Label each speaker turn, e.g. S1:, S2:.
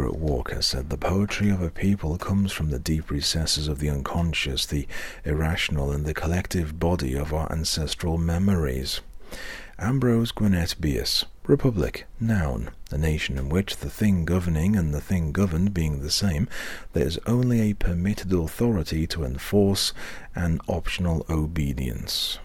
S1: Margaret Walker said the poetry of a people comes from the deep recesses of the unconscious, the irrational, and the collective body of our ancestral memories. Ambrose Gwinnett Bierce, Republic, noun, a nation in which the thing governing and the thing governed being the same, there is only a permitted authority to enforce an optional obedience.